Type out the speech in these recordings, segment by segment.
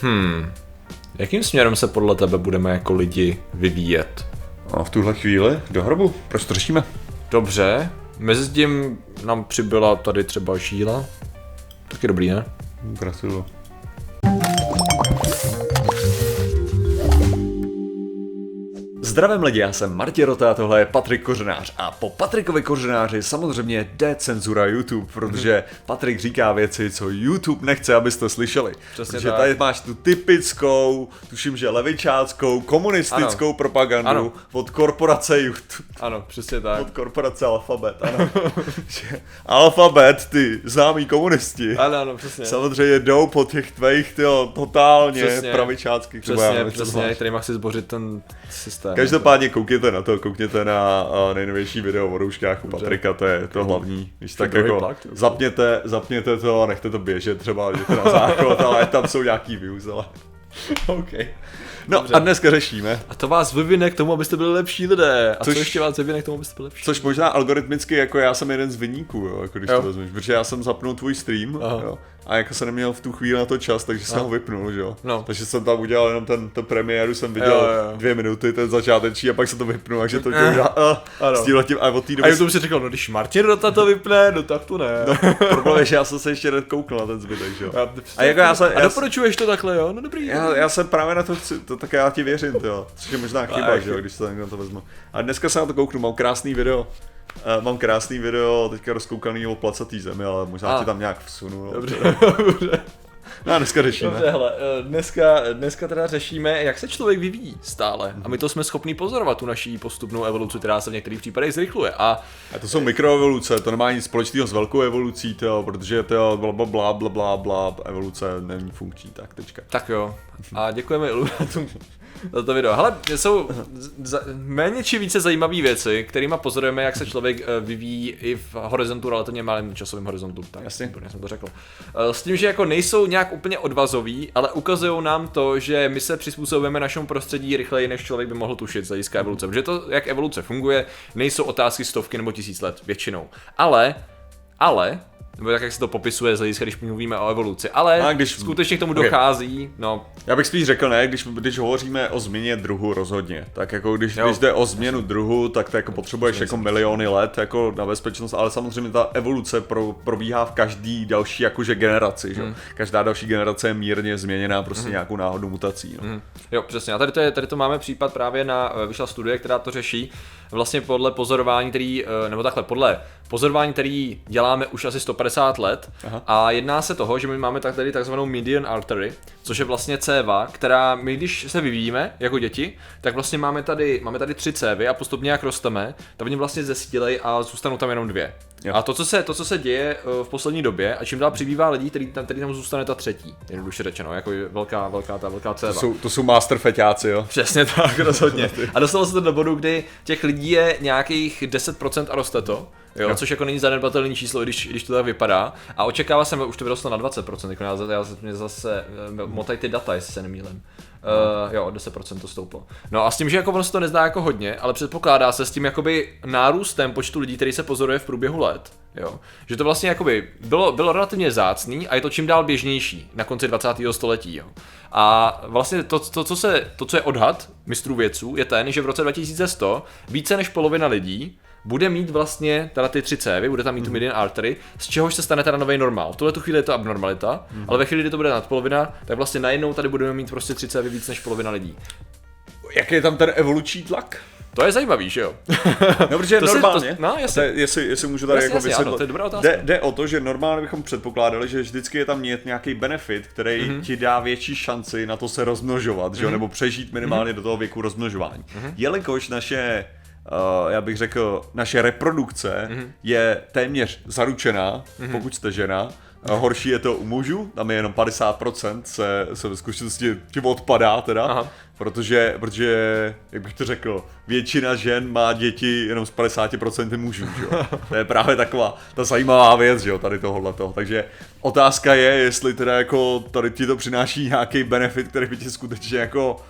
Hmm. Jakým směrem se podle tebe budeme jako lidi vyvíjet? A v tuhle chvíli do hrobu. Proč to řešíme? Dobře, mezi tím nám přibyla tady třeba Šíla. Taky dobrý, ne? Gratuluju. Zdravím lidi, já jsem Martin Rota, tohle je Patrik Kořenář a po Patrikovi Kořenáři samozřejmě jde cenzura YouTube, protože Patrik říká věci, co YouTube nechce, abyste slyšeli. Přesně protože tak. tady máš tu typickou, tuším, že levičáckou, komunistickou Ano. propagandu Ano. od korporace YouTube. Ano, přesně tak. Od korporace Alphabet, ano. Alphabet, ty známí komunisti. Ano, ano, přesně. Samozřejmě jdou po těch tvých tyjo, totálně Přesně. pravičáckých. Přesně, co přesně, máš. kterýma chci zbořit ten systém. Každopádně koukněte na to, koukněte na uh, nejnovější video o rouškách u Patrika, to je to hlavní. Když tak jako to zapněte, zapněte to a nechte to běžet, třeba jděte na záchod, ale tam jsou nějaký views, ale... OK. No Dobře. a dneska řešíme, A to vás vyvine k tomu, abyste byli lepší lidé. A Což- co ještě vás vyvine k tomu, abyste byli lepší? což možná algoritmicky jako já jsem jeden z vyníků, jo, jako když Jo. to vezmeš, protože já jsem zapnul tvůj stream, Aha. jo, a jako jsem neměl v tu chvíli na to čas, takže jsem Aha. ho vypnul, že jo. No. Takže jsem tam udělal jenom ten, ten premiéru, jsem viděl Jo, jo, dvě minuty, ten začáteční a pak jsem to vypnul, takže to udělal uh, Ano. s tímhletím a od té A doby YouTube si říkal, no když Martin Rota to vypne, no tak to ne. No, Problém je, že já jsem se ještě nekoukl na ten zbytek, že jo. a, A jako já jsem- a doporučuješ to takhle, jo? No dobrý. Já, já jsem právě na to chci, to tak já ti věřím, jo. Což je možná chyba, že jo, když se někdo na to vezmu. A dneska se na to kouknu, mám krásný video. Uh, mám krásný video, teďka rozkoukaný o placatý zemi, ale možná A. ti tam nějak vsunu. No. Dobře, dobře. No a dneska řešíme. Dobře, hele, eh, dneska, dneska teda řešíme, jak se člověk vyvíjí stále. A my to jsme schopni pozorovat, tu naší postupnou evoluci, která se v některých případech zrychluje. A A to jsou mikroevoluce, to nemá nic společného s velkou evolucí, to, protože to bla bla bla bla bla bla, evoluce není funkční, tak tečka. tak jo. A děkujeme Illuminatům za to video. Hele, jsou za, méně či více zajímavé věci, kterými pozorujeme, jak se člověk eh, vyvíjí i v horizontu, relativně malém časovém horizontu. Tak, Jasně. jsem to řekl. Eh, S tím, že jako nejsou nějak úplně odvazoví, ale ukazují nám to, že my se přizpůsobujeme našemu prostředí rychleji, než člověk by mohl tušit z hlediska evoluce. Protože to, jak evoluce funguje, nejsou otázky stovky nebo tisíc let většinou. Ale, ale, nebo tak, jak se to popisuje z hlediska, když mluvíme o evoluci, ale A když- skutečně k tomu Ok. dochází, no, Já bych spíš řekl ne, když, když hovoříme o změně druhu rozhodně, tak jako když, Jo. když jde o změnu druhu, tak to jako potřebuješ jako miliony let jako na bezpečnost, ale samozřejmě ta evoluce pro, probíhá v každý další jakože generaci, že? Hmm. Každá další generace je mírně změněná prostě nějakou náhodnou mutací. No. Mhm. Jo, přesně. A tady to, je, tady to máme případ právě na, eh, vyšla studie, která to řeší, vlastně podle pozorování, který, eh, nebo takhle, podle pozorování, který děláme už asi 150 let Aha. a jedná se toho, že my máme tak tady takzvanou median artery, což je vlastně céva, která my, když se vyvíjíme jako děti, tak vlastně máme tady, máme tady tři cévy a postupně jak rosteme, tak oni vlastně zesílej a zůstanou tam jenom dvě. Jo. A to co, se, to, co se děje eh, v poslední době, a čím dál přibývá lidí, který tam, který tam zůstane ta třetí, jednoduše řečeno, jako velká, velká, ta velká céva. To, jsou, to jsou master feťáci, jo. Přesně tak, rozhodně. A dostalo se to do bodu, kdy těch lidí je nějakých 10% a roste to. Jo, což jako není zanedbatelný číslo, když, když to tak vypadá. A očekává se, už to vyrostlo na 20%, jako já, já mě zase, eh, motaj ty data, jestli se nemýlím. Uh, jo, o 10% to stouplo. No a s tím, že jako ono se to nezdá jako hodně, ale předpokládá se s tím jakoby nárůstem počtu lidí, který se pozoruje v průběhu let. Jo. Že to vlastně jakoby bylo, bylo relativně zácný a je to čím dál běžnější na konci 20. století. Jo. A vlastně to, to, co se, to, co je odhad mistrů vědců, je ten, že v roce 2100 více než polovina lidí bude mít vlastně teda ty tři cévy, bude tam mít tu median artery, z čehož se stane teda nový normál. V tuhle tu chvíli je to abnormalita, ale ve chvíli, kdy to bude nad polovina, tak vlastně najednou tady budeme mít prostě tři cévy víc než polovina lidí. Jaký je tam ten evoluční tlak? To je zajímavý, že jo? No, protože To normálně, to- no, jasně. to je- jestli, jestli můžu tady Jasně, jako jasně, ano, to je dobrá otázka. jde, jde, o to, že normálně bychom předpokládali, že vždycky je tam ně- nějaký benefit, který Mhm. mm-hmm. ti dá větší šanci na to se rozmnožovat, mm-hmm. že jo, nebo přežít minimálně mm-hmm. do toho věku rozmnožování. Mm-hmm. Jelikož naše Uh, já bych řekl, naše reprodukce mm-hmm. je téměř zaručená, mm-hmm. pokud jste žena. A horší je to u mužů, tam je jenom 50% se, se ve zkušenosti tím odpadá teda, Aha. protože, protože, jak bych to řekl, většina žen má děti jenom z 50% mužů, jo. To je právě taková ta zajímavá věc, že jo, tady tohohle toho. Takže otázka je, jestli teda jako tady ti to přináší nějaký benefit, který by ti skutečně jako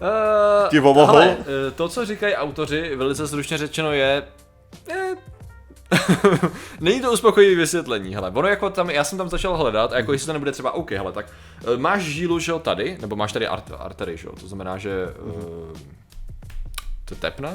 Uh, Ti pomohl? hele, eh, to, co říkají autoři, velice stručně řečeno je, je Není to uspokojivé vysvětlení, hele, ono jako tam, já jsem tam začal hledat, a jako jestli to nebude třeba, OK, hele, tak eh, máš žílu, že jo, tady, nebo máš tady art, artery, že jo, to znamená, že uh, to je tepna?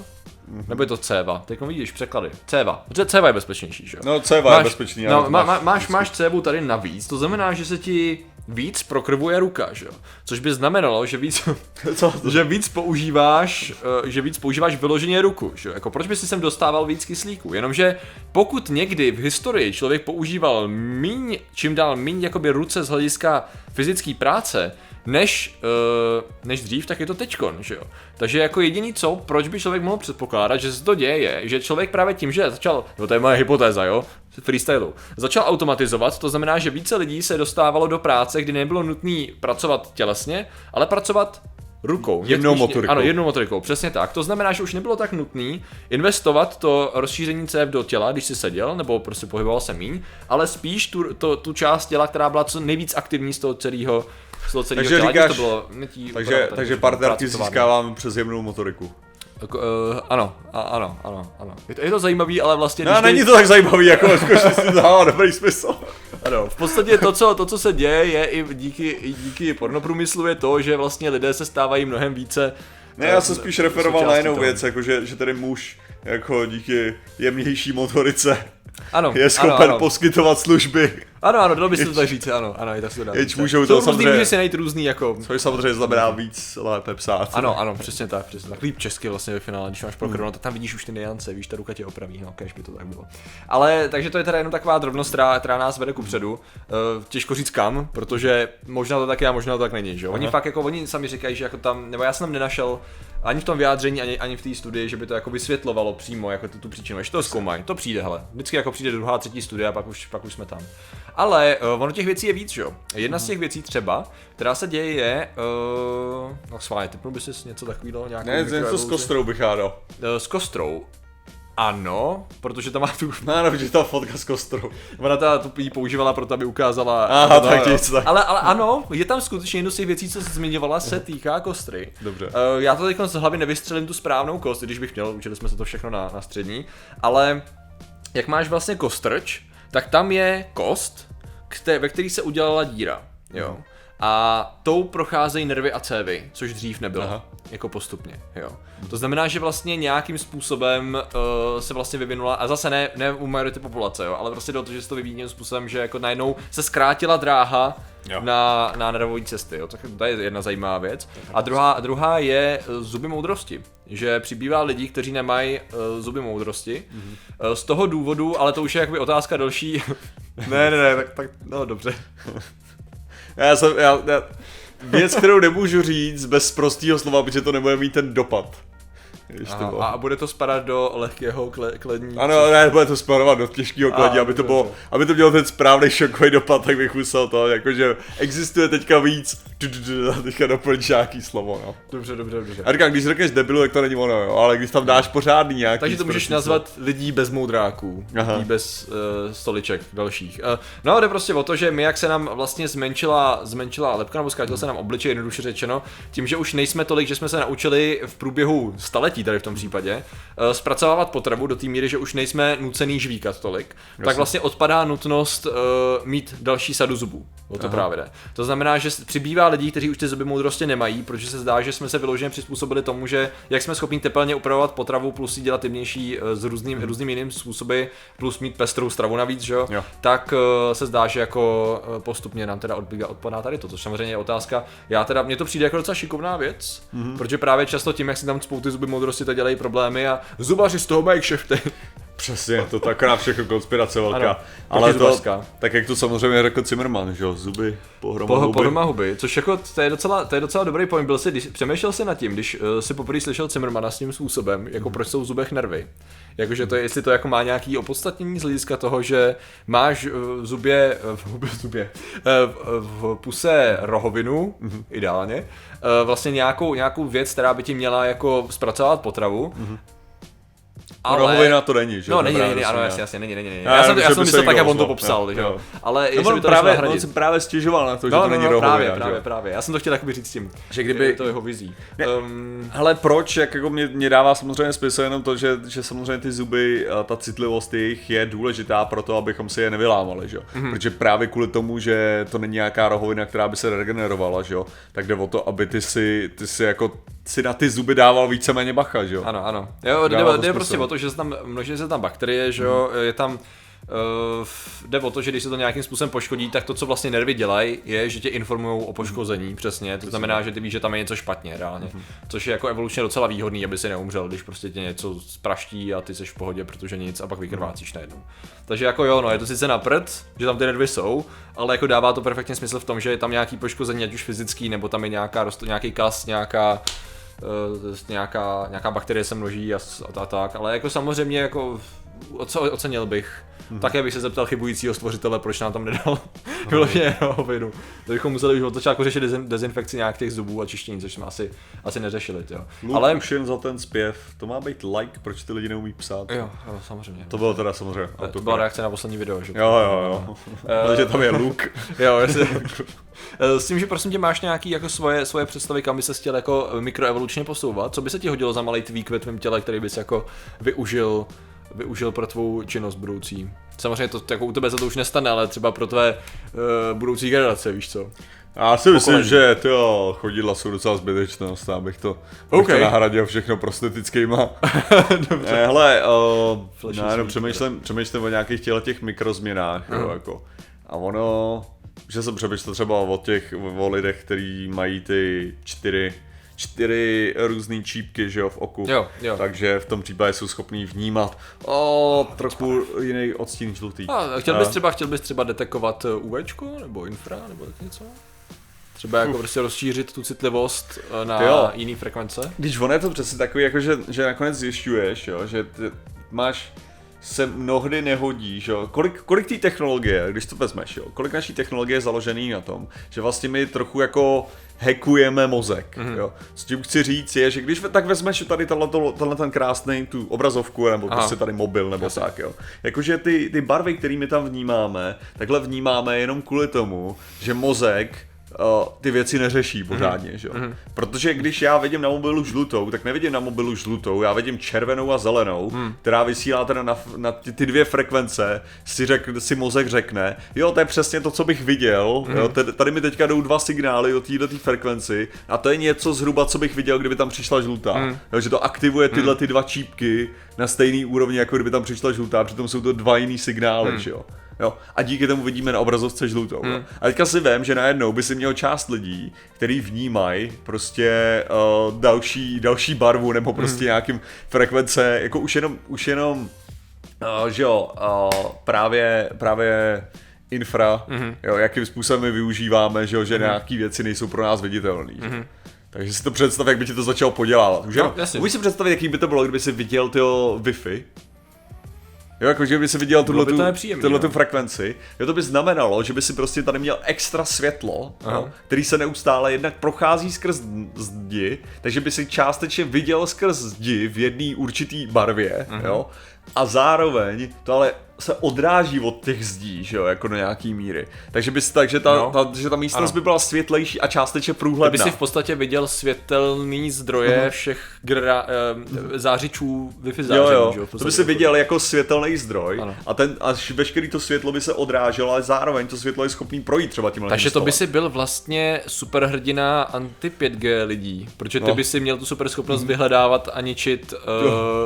Nebo je to céva? Teď vidíš překlady. Céva. Protože céva je bezpečnější, že jo? No, céva je bezpečný. No, máš má, máš, máš cévu tady navíc, to znamená, že se ti víc prokrvuje ruka, že jo? Což by znamenalo, že víc, Co? že víc používáš, eh, že víc používáš vyloženě ruku, že jo? Jako proč by si sem dostával víc kyslíku? Jenomže pokud někdy v historii člověk používal míň, čím dál míň jakoby ruce z hlediska fyzické práce, než, uh, než dřív, tak je to tečkon, že jo. Takže jako jediný co, proč by člověk mohl předpokládat, že se to děje, je, že člověk právě tím, že začal, no to je moje hypotéza, jo, freestylu, začal automatizovat, to znamená, že více lidí se dostávalo do práce, kdy nebylo nutné pracovat tělesně, ale pracovat rukou. Jednou motorikou. Ano, jednou motorikou, přesně tak. To znamená, že už nebylo tak nutný investovat to rozšíření cév do těla, když si seděl, nebo prostě pohyboval se míň, ale spíš tu, to, tu část těla, která byla co nejvíc aktivní z toho celého z toho celého Takže těla, říkáš- to bylo, netí, Takže, tak, takže partnerky práce továrny. získáváme přes jemnou motoriku. Jako, uh, ano, a, ano, ano, ano. Je to, je to zajímavý, ale vlastně... No, není to tak zajímavý, jako skutečně si to dává dobrý smysl. Ano, v podstatě to co, to, co se děje, je i díky, i díky pornoprůmyslu, je to, že vlastně lidé se stávají mnohem více... Ne, eh, já jsem spíš referoval na jinou toho. věc, jako že, že tady muž jako díky jemnější motorice Ano, je schopen ano, ano. poskytovat služby, Ano, ano, dalo by se to tak říct, ano, ano, je tak se to dá říct. můžou to samozřejmě- může si najít různý jako... což samozřejmě znamená víc lépe psát. Ano, ano, přesně tak, přesně tak. Líp česky vlastně ve finále, když máš Hmm. prokrvno, tak tam vidíš už ty niance, víš, ta ruka tě opraví, no, kež by to tak bylo. Ale, takže to je teda jenom taková drobnost, která, která nás vede ku předu. Uh, těžko říct kam, protože možná to tak je a možná to tak není, že jo. Oni fakt jako, oni sami říkají, že jako tam, nebo já jsem tam nenašel ani v tom vyjádření, ani, ani v té studii, že by to jako vysvětlovalo přímo jako tu, tu příčinu. Ještě to zkoumají, to přijde, hele. Vždycky jako přijde druhá, třetí studie a pak už, pak už jsme tam. Ale uh, ono těch věcí je víc, jo. Jedna z těch věcí třeba, která se děje, je, uh, no schválně, typnul by si něco takového, nějakou Ne, něco s kostrou bych hádal. Eh, S kostrou. Ano, protože tam má tu, No, no, že ta fotka s kostrou. ona ta, tu jí používala proto, aby ukázala. Aha, No, tak nic, tak. Ale, ale ano, je tam skutečně jedno z těch věcí, co jsi zmiňovala, se týká kostry. Dobře. Eh, já to teď z hlavy nevystřelím tu správnou kost, i když bych měl, učili jsme se to všechno na, na střední, ale jak máš vlastně kostrč, tak tam je kost, kte- ve který se udělala díra. Jo. A tou procházejí nervy a cévy, což dřív nebylo. Aha. Jako postupně, jo. To znamená, že vlastně nějakým způsobem uh, se vlastně vyvinula, a zase ne, ne u majority populace, jo, ale prostě do toho, že se to vyvíjí způsobem, že jako najednou se zkrátila dráha Jo. na, na nervové cesty, jo. Tak to je jedna zajímavá věc. A druhá, druhá je eh, zuby moudrosti. Že přibývá lidí, kteří nemají uh, zuby moudrosti. Mm-hmm. Uh, z toho důvodu, ale to už je jakoby otázka další. ne, ne, ne, tak, tak no dobře. Já jsem, já, já, věc, kterou nemůžu říct bez prostého slova, protože to nebude mít ten dopad. To Aha, bylo. a bude to spadat do lehkého kle, klední. Ano, ne, bude to sparovat do těžkého kladí, A, aby to bylo, aby to mělo ten správný šokový dopad, tak bych musel to, jakože existuje teďka víc, teďka doplníš nějaký slovo, no. Dobře, dobře, dobře. A říkám, když řekneš debilu, tak to není ono, jo, ale když tam dáš pořádný nějaký Takže to můžeš nazvat lidí bez moudráků, Aha. lidí bez uh, stoliček dalších. Uh, no jde prostě o to, že my jak se nám vlastně zmenšila, zmenšila lepka, nebo zkrátil se nám obličej, jednoduše řečeno, tím, že už nejsme tolik, že jsme se naučili v průběhu staletí tady v tom případě, uh, zpracovávat potravu do té míry, že už nejsme nucený žvíkat tolik, tak vlastně odpadá nutnost uh, mít další sadu zubů. O to Aha. právě jde. To znamená, že přibývá lidí, kteří už ty zuby moudrosti nemají, protože se zdá, že jsme se vyloženě přizpůsobili tomu, že jak jsme schopni tepelně upravovat potravu, plus ji dělat jemnější eh, s různým, Mhm. různými jinými způsoby, plus mít pestrou stravu navíc, že jo? Jo. tak eh, se zdá, že jako eh, postupně nám teda odbíga odpadá tady to, což samozřejmě je otázka. Já teda, mně to přijde jako docela šikovná věc, Mhm. protože právě často tím, jak si tam cpou ty zuby moudrosti, tak dělají problémy a zubaři z toho mají kšefty. Přesně, to taková všechno konspirace velká. Ano, ale to, tak jak to samozřejmě řekl Zimmerman, že jo, zuby pohromadu Po, huby. pohroma huby, což jako to je docela, to je docela dobrý point. Byl si, když, přemýšlel si nad tím, když uh, si poprvé slyšel Zimmermana s tím způsobem, jako proč jsou v zubech nervy. Jakože to je, jestli to jako má nějaký opodstatnění z hlediska toho, že máš uh, v zubě, uh, v hubě, zubě, uh, v, v puse rohovinu, mm-hmm. ideálně, uh, vlastně nějakou, nějakou věc, která by ti měla jako zpracovat potravu. Mm-hmm. Ale... Rohovina to není, že? No, není, není, ano, jasně, jasně, není, není, není. Já Já, jsem, já jsem myslel tak, jak on to popsal, jo. Ale No, on by to právě, on se právě stěžoval na to, že No, to no, není no, rohovina. právě, právě, právě. Já jsem to chtěl jakoby říct tím, Že kdyby- to jeho vizí. Um, Hele, proč? Jak jako mě, mě dává samozřejmě smysl jenom to, že, že samozřejmě ty zuby, a ta citlivost jejich je důležitá pro to, abychom si je nevylámali, že jo? Mhm. Protože právě kvůli tomu, že to není nějaká rohovina, která by se regenerovala, že jo? Tak jde o to, aby ty si, ty si jako si na ty zuby dával víceméně bacha, že jo? Ano, ano. Jo, jde, jde prostě o to, že se tam množí se tam bakterie, že jo, je tam Uh, jde o to, že když se to nějakým způsobem poškodí, tak to, co vlastně nervy dělají, je, že tě informují o poškození, přesně. To znamená, že ty víš, že tam je něco špatně, reálně. Což je jako evolučně docela výhodný, aby si neumřel, když prostě tě něco spraští a ty jsi v pohodě, protože nic a pak vykrvácíš najednou. Takže jako jo, no, je to sice na prd, že tam ty nervy jsou, ale jako dává to perfektně smysl v tom, že je tam nějaký poškození, ať už fyzický, nebo tam je nějaká, nějaký kas, nějaká nějaká, nějaká bakterie se množí a, a tak, ale jako samozřejmě jako oco, ocenil bych. Mm-hmm. Také bych se zeptal chybujícího stvořitele, proč nám tam nedal vyloženě hovinu. To bychom museli už od začátku řešit dezin, dezinfekci nějak těch zubů a čištění, což jsme asi, asi neřešili, jo. Ale už jen za ten zpěv, to má být like, proč ty lidi neumí psát. jo, jo, samozřejmě. To bylo teda samozřejmě To, to byla reakce na poslední video, že? Jo, jo, jo. Takže tam je Luke. Jo, jestli... Eh, S tím, že prosím tě máš nějaký jako svoje, svoje představy, kam by se chtěl jako mikroevolučně posouvat, co by se ti hodilo za malý tweak ve tvém těle, který bys jako využil, využil pro tvou činnost budoucí? Samozřejmě to jako u tebe se to už nestane, ale třeba pro tvé uh, budoucí generace, víš co? Já si myslím, Pokolení. že tyjo, chodidla jsou docela zbytečnost, abych to, abych OK. to nahradil všechno prostetickýma. Ne, hele, uh, no, jenom přemýšlím, přemýšlím o nějakých těle těch mikrozměnách, jo, Aha. jako. A ono, že jsem přemýšlel třeba o těch, o lidech, kteří mají ty čtyři, čtyři různé čípky, že jo, v oku. Jo, jo. Takže v tom případě jsou schopní vnímat o trochu jiný odstín žlutý. A chtěl bys třeba, chtěl bys třeba detekovat eh, UVčko, nebo infra, nebo tak něco? Třeba jako prostě rozšířit tu citlivost eh, na jo. jiný frekvence? Když ono je to přesně takový, jako že, že nakonec zjišťuješ, jo, že ty máš se mnohdy nehodí, že jo. Kolik, kolik té technologie, když to vezmeš, jo, kolik naší technologie je založený na tom, že vlastně my trochu jako hackujeme mozek, Mhm. mm-hmm. jo. S tím chci říct je, že když tak vezmeš tady tenhle, tenhle ten krásný tu obrazovku, nebo Aha. prostě tady mobil, nebo Jasně. tak, jo. Jakože ty, ty barvy, které my tam vnímáme, takhle vnímáme jenom kvůli tomu, že mozek uh, ty věci neřeší pořádně, že jo. Protože když já vidím na mobilu žlutou, tak nevidím na mobilu žlutou, já vidím červenou a zelenou, která vysílá teda na, na ty, ty dvě frekvence, si, řek, si mozek řekne, jo, to je přesně to, co bych viděl, jo, tady, tady mi teďka jdou dva signály od této frekvenci a to je něco zhruba, co bych viděl, kdyby tam přišla žlutá. Jo, že to aktivuje tyhle ty dva čípky na stejný úrovni, jako kdyby tam přišla žlutá, přitom jsou to dva jiný signály, že jo. Jo, a díky tomu vidíme na obrazovce žlutou. Hmm. A teďka si vím, že najednou by si měl část lidí, který vnímají prostě uh, další, další barvu nebo prostě hmm. nějakým frekvence, jako už jenom, už jenom uh, že jo, uh, právě, právě infra, mm-hmm. jo, jakým způsobem my využíváme, že jo, že mm-hmm. nějaký věci nejsou pro nás viditelné. Mm-hmm. Takže si to představ, jak by ti to začalo podělávat. Už No, si představit, jaký by to bylo, kdyby si viděl tyho Wi-Fi, Jo, jako že by si viděl tuhle, tu, tuhle jo. tu frekvenci, jo, to by znamenalo, že by si prostě tady měl extra světlo, jo, který se neustále jednak prochází skrz zdi, takže by si částečně viděl skrz zdi v jedné určitý barvě, jo, a zároveň to ale se odráží od těch zdí, že jo, jako do nějaký míry. Takže, bys, takže ta, No. ta, že ta místnost Ano. by byla světlejší a částečně průhledná. si v podstatě viděl světelný zdroje všech gra, eh, zářičů Wi-Fi Jo, záření, jo, že jo? to by si viděl jako světelný zdroj Ano. a ten, až veškerý to světlo by se odráželo, ale zároveň to světlo je schopný projít třeba tímhle Takže to by si byl vlastně superhrdina anti-5G lidí, protože ty No. by si měl tu super schopnost vyhledávat a ničit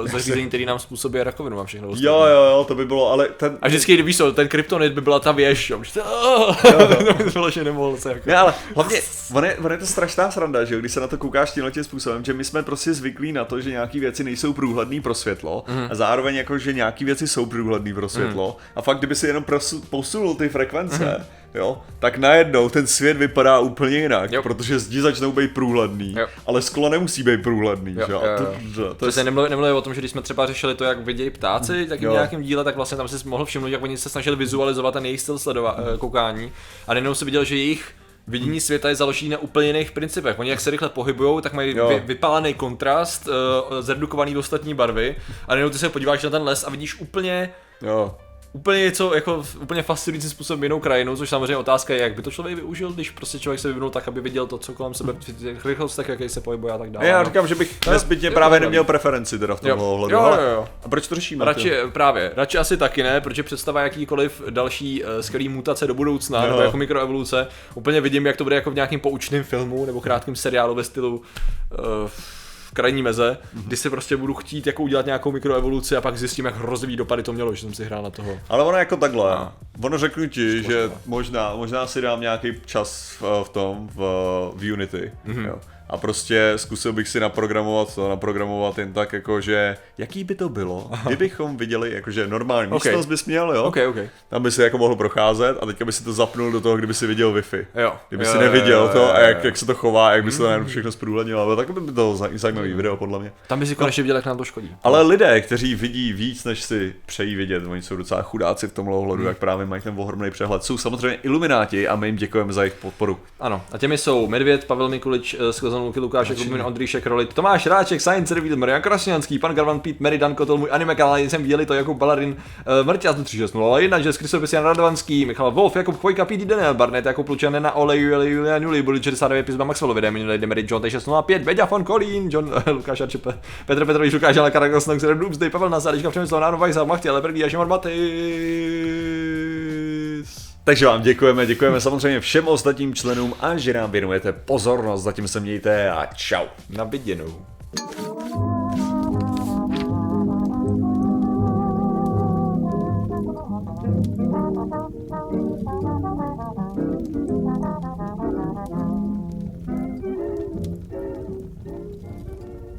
uh, zařízení, který nám způsobí rakovinu a všechno. Jo, jo, jo, to by bylo, ale ten... A vždycky, víš co, ten kryptonit by byla ta věž, jo. Že to by vyloženě nemohl se jako... Ne, ale hlavně, on je, on je to strašná sranda, že jo, když se na to koukáš tímhle tím způsobem, že my jsme prostě zvyklí na to, že nějaký věci nejsou průhledný pro světlo Mhm. a zároveň jako, že nějaký věci jsou průhledný pro světlo a fakt, kdyby si jenom prosu, posunul ty frekvence, jo, tak najednou ten svět vypadá úplně jinak. Jo. protože zdi začnou být průhledný, Jo. ale sklo nemusí být průhledný, Jo, že jo. jo. To, to, to To se nemluví, nemluví o tom, že když jsme třeba řešili to, jak vidějí ptáci, tak v nějakém díle, tak vlastně tam si mohl všimnout, jak oni se snažili vizualizovat ten jejich styl sledova, eh, koukání a najednou si viděl, že jejich vidění světa je založený na úplně jiných principech. Oni jak se rychle pohybují, tak mají Jo. vy, vypálený kontrast, uh, zredukovaný ostatní barvy a najednou ty se podíváš na ten les a vidíš úplně Jo. Úplně něco jako úplně fascinujícím způsobem jinou krajinu, což samozřejmě otázka je, jak by to člověk využil, když prostě člověk se vyvinul tak, aby viděl to, co kolem sebe, v těch rychlostech, jaký se pohybuje a tak dále. Já no. říkám, že bych nezbytně právě neměl preferenci teda v tomhle ohledu. Jo, jo, jo. A proč to řešíme? Radši, právě, radši asi taky ne, protože představa jakýkoliv další uh, skvělý mutace do budoucna, Jo. nebo jako mikroevoluce, úplně vidím, jak to bude jako v nějakém poučném filmu nebo krátkém seriálu ve stylu uh, krajní meze, kdy si prostě budu chtít jako udělat nějakou mikroevoluci a pak zjistím, jak hrozivý dopady to mělo, že jsem si hrál na toho. Ale ono jako takhle. No. Ono řeknu ti, že možná, možná si dám nějaký čas v, v tom, v, v Unity. Mhm. Mm-hmm. Jo. A prostě zkusil bych si naprogramovat to, naprogramovat jen tak jako, že jaký by to bylo, kdybychom viděli, jakože normální Ok. místnost bys měl, jo? OK, OK. Tam by si jako mohl procházet a teďka by si to zapnul do toho, kdyby si viděl Wi-Fi. Jo. Kdyby Jo, si neviděl jo, to jo, a jo, jak, jak se to chová, jak by se to najednou všechno zprůhlednilo, ale tak by bylo zaj- zajímavý video podle mě. Tam by si konečně viděl, jak nám to škodí. Ale lidé, kteří vidí víc, než si přejí vidět, oni jsou docela chudáci v tomhle ohledu, Hmm. jak právě mají ten ohromný přehled, jsou samozřejmě ilumináti a my jim děkujeme za jejich podporu. Ano, a těmi jsou Medvěd, Pavel Mikulič, eh, Sklozan Luky, Lukáš, Jakubin, Ondříšek, Rolit, Tomáš Ráček, Science Reveal, Marian Krasňanský, pan Garvan Pít, Mary Dan Kotol, můj anime kanál, jsem viděli to jako Baladin, uh, Mrťas 3601, Jess Kristofis Jan Radovanský, Michal Wolf, Jakub Chvojka, Pít Daniel, Barnet, Jakub Lučan, na Ole, Julie, Julian Juli, Buli 69, Pizba Maxwellovi, Demi, Demery, John T605, Beďa von Kolín, John, Lukáš Arčepe, Petr Petrovič, Lukáš Ale Karagos, Nox, Doomsday, Pavel Nazarička, Přemysl, Náno Vajsa, Machty, Ale Brgý a Šimon Matis. Takže vám děkujeme, děkujeme samozřejmě všem ostatním členům a že nám věnujete pozornost. Zatím se mějte a čau. Na viděnou.